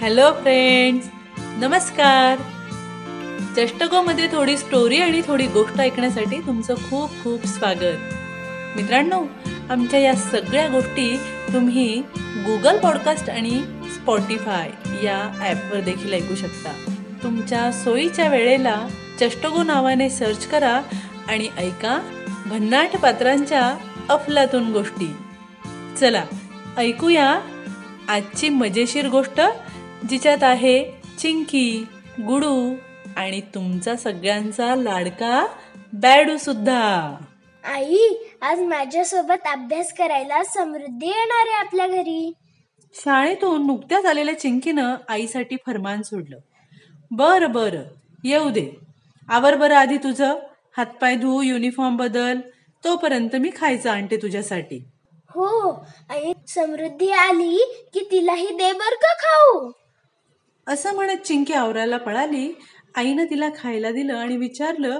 Hello friends नमस्कार. चष्टकोमध्ये थोडी story आणि थोडी गोष्ट ऐकण्यासाठी तुमचं खूप खूप स्वागत. मित्रांनो आमच्या या सगळ्या गोष्टी तुम्ही गुगल पॉडकास्ट आणि स्पॉटीफाय या ॲपवर देखील ऐकू शकता. तुमच्या सोयीच्या वेळेला चष्टगो नावाने सर्च करा आणि ऐका भन्नाट पात्रांच्या अफलातून गोष्टी. चला ऐकूया आजची मजेशीर गोष्ट जिच्यात आहे चिंकी गुडू आणि तुमचा सगळ्यांचा लाडका बॅडू सुद्धा. आई आज माझ्यासोबत अभ्यास करायला समृद्धी येणार आहे आपल्या घरी. शाळेतून नुकत्याच आलेल्या चिंकीनं आईसाठी फरमान सोडलं. बरं बरं. येऊ दे. आवर बरं आधी तुझं. हातपाय धू युनिफॉर्म बदल. तोपर्यंत मी खायचं आणते तुझ्यासाठी. हो आई समृद्धी आली की तिलाही दे बर का खाऊ? असं म्हणत चिंकी आवरायला पळाली. आईनं तिला खायला दिलं आणि विचारलं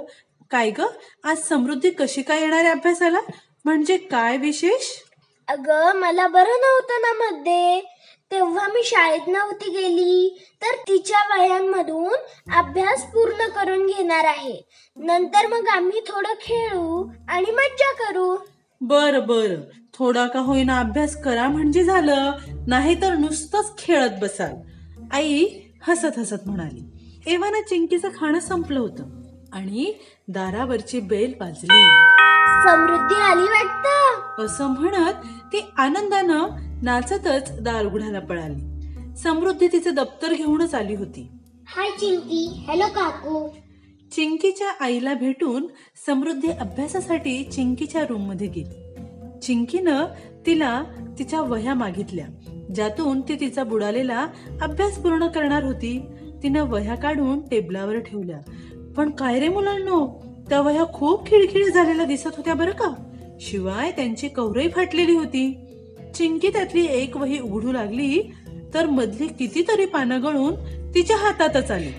काय ग आज समृद्धी कशी काय येणार आहे अभ्यासाला? म्हणजे काय विशेष? अगं मला बरं नव्हतं ना मध्ये. तेव्हा मी शाळेत नव्हती गेली. तर तिच्या वयांमधून अभ्यास पूर्ण करून घेणार आहे. नंतर मग आम्ही थोडं खेळू आणि मज्जा करू. बर बर. थोडा का होईना अभ्यास करा म्हणजे झालं. नाही तर नुसतंच खेळत बसाल. आई हसत हसत म्हणाली एव्हाना चिंकीचं खाणं संपलं होतं आणि दारावरची बेल वाजली समृद्धी आली वाटतं. असं म्हणत ती आनंदानं नाचतच दार उघडायला पळाली. समृद्धी तिचं दप्तर घेऊनच आली होती. हाय चिंकी हॅलो काकू. चिंकीच्या आईला भेटून समृद्धी अभ्यासासाठी चिंकीच्या रूममध्ये गेली. चिंकीनं तिला तिच्या वह्या मागितल्या. ज्यातून ती तिचा बुडालेला अभ्यास पूर्ण करणार होती. तिनं वह्या काढून टेबलावर ठेवल्या. पण काय रे मुलांनो त्या वह्या खूप खिळखिळ झालेल्या दिसत होत्या बरं का? शिवाय त्यांची कवरही फाटलेली होती. चिंकी त्यातली एक वही उघडू लागली तर मधली कितीतरी पानं गळून तिच्या हातातच आली.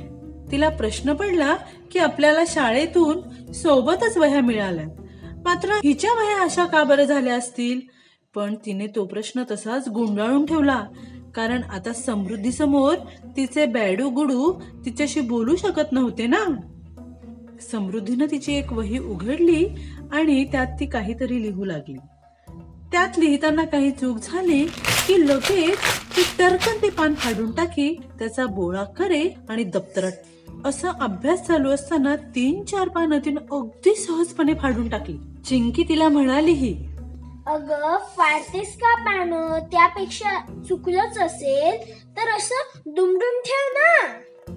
तिला प्रश्न पडला की आपल्याला शाळेतून सोबतच वह्या मिळाल्या. मात्र हिच्या वह्या अशा का बरं झाल्या असतील? पण तिने तो प्रश्न तसाच गुंडाळून ठेवला. कारण आता समृद्धी समोर तिचे बॅडू गुडू तिच्याशी बोलू शकत नव्हते ना? समृद्धीनं तिची एक वही उघडली आणि त्यात ती काहीतरी लिहू लागली. त्यात लिहिताना काही चूक झाली की लगेच ती टरकन ते पान फाडून टाकी त्याचा बोळा करे आणि दप्तरात असा अभ्यास चालू असताना तीन चार पानं तिनं अगदी सहजपणे फाडून टाकली. चिंकी तिला म्हणालीही अगं फाडतेस का पानं? त्यापेक्षा चुकलंच असेल तर असं दुमडून ठेव ना.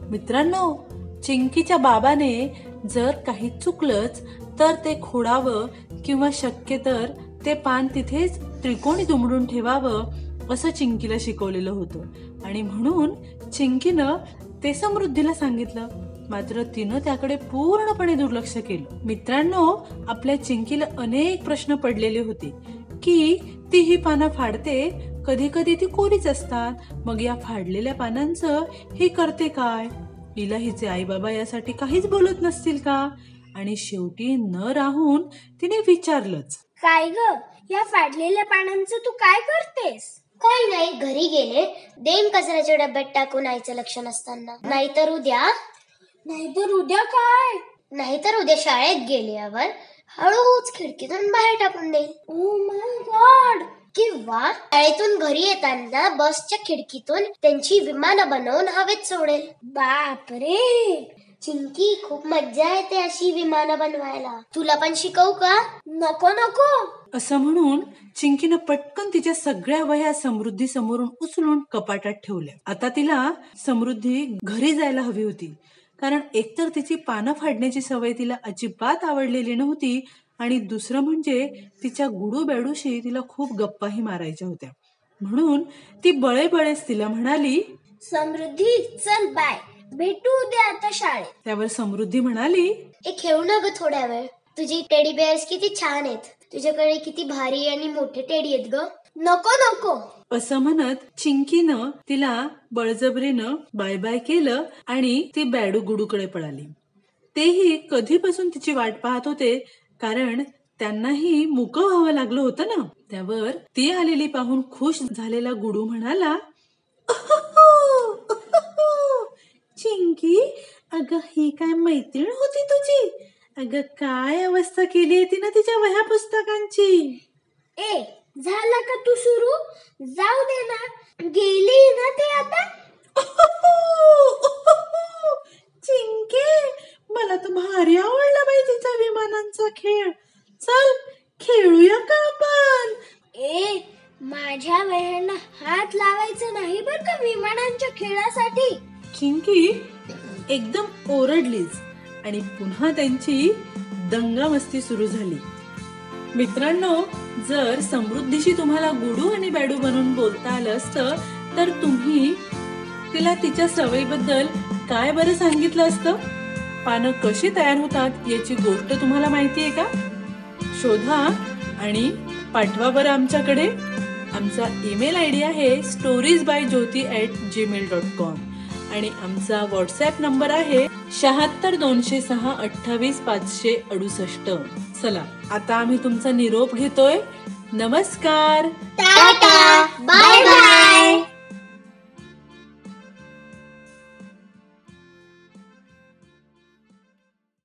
मित्रांनो चिंकीच्या बाबाने जर काही चुकलंच तर ते खोडावं किंवा शक्य तर ते पान तिथेच त्रिकोणी दुमडून ठेवावं असं चिंकीला शिकवलेलं होतं. आणि म्हणून चिंकीनं ते समृद्धीला सांगितलं. मात्र तिनं त्याकडे पूर्णपणे दुर्लक्ष केलं. मित्रांनो आपल्या चिंकीला अनेक प्रश्न पडलेले होते. की ती ही पानं फाडते कधी कधी ती कोरीच असतात. मग या फाडलेल्या पानांचं ही करते काय? हिला हिचे आई बाबा यासाठी काहीच बोलत नसतील का? आणि शेवटी न राहून तिने विचारलंच. काय ग? या फाडलेल्या पानांचं तू काय करतेस? काही नाही घरी गेले. देईन कचऱ्याच्या डब्यात टाकून आईचं लक्ष नसताना. नाहीतर उद्या? नाहीतर उद्या काय? नाहीतर उद्या शाळेत गेल्यावर हळूच खिडकीतून बाहेर टाकून देईल ओ oh माय गॉड किंवा शाळेतून घरी येताना बसच्या खिडकीतून त्यांची विमानं बनवून हवेत सोडेल. बापरे! चिंकी खूप मज्जा येते अशी विमानं बनवायला. तुला पण शिकवू का? नको नको. असं म्हणून चिंकीनं पटकन तिच्या सगळ्या वह्या समृद्धी समोरून उचलून कपाटात ठेवल्या. आता तिला समृद्धी घरी जायला हवी होती. कारण एकतर तिची पानं फाडण्याची सवय तिला अजिबात आवडलेली नव्हती आणि दुसरं म्हणजे तिच्या गुडू बॅडूशी तिला खूप गप्पाही मारायच्या होत्या. म्हणून ती बळे बळेच तिला म्हणाली समृद्धी चल बाय. भेटू उद्या आता शाळेत. त्यावर समृद्धी म्हणाली ए खेळू ना ग थोड्या वेळ. तुझी टेडी बेअर्स किती छान आहेत. तुझ्याकडे किती भारी आणि मोठे टेडी आहेत ग. नको नको. असं म्हणत चिंकीनं तिला बळजबरीनं बाय बाय केलं आणि ती बॅडू गुडूकडे पळाली. तेही कधीपासून तिची वाट पाहत होते कारण त्यांनाही मुक व्हावं लागलं होतं ना. त्यावर ती आलेली पाहून खुश झालेला गुडू म्हणाला चिंकी अगं ही काय मैत्रीण होती तुझी? अगं काय अवस्था केली आहे तिनं तिच्या वह्या पुस्तकांची ए झाला का तू सुरू? जाऊ दे ना. गेली ना ते आता? चिंके मला तर भारी आवडला बाई तिचा विमानांचा खेळ. चल खेळूया का आपण? ए माझ्या वह्यांना हात लावायचं नाही बर का विमानांच्या खेळासाठी? चिंकी एकदम ओरडलीच आणि पुन्हा त्यांची दंगामस्ती सुरू झाली. मित्रांनो जर समृद्धीशी तुम्हाला गुडू आणि बॅडू बनवून बोलता आलं असतं तर तुम्ही तिला तिच्या सवयीबद्दल काय बरं सांगितलं असतं? पानं कशी तयार होतात याची गोष्ट तुम्हाला माहिती आहे का? शोधा आणि पाठवा बरं आमच्याकडे. आमचा ईमेल आय डी आहे stories by Jyoti at Gmail dot com आणि आमचा व्हॉट्सॲप नंबर आहे शहात्तर दोनशे सहा अठ्ठावीस पाचशे अडुसष्ट. चला आता आम्ही तुमचा निरोप घेतोय. नमस्कार. टाटा. Bye bye.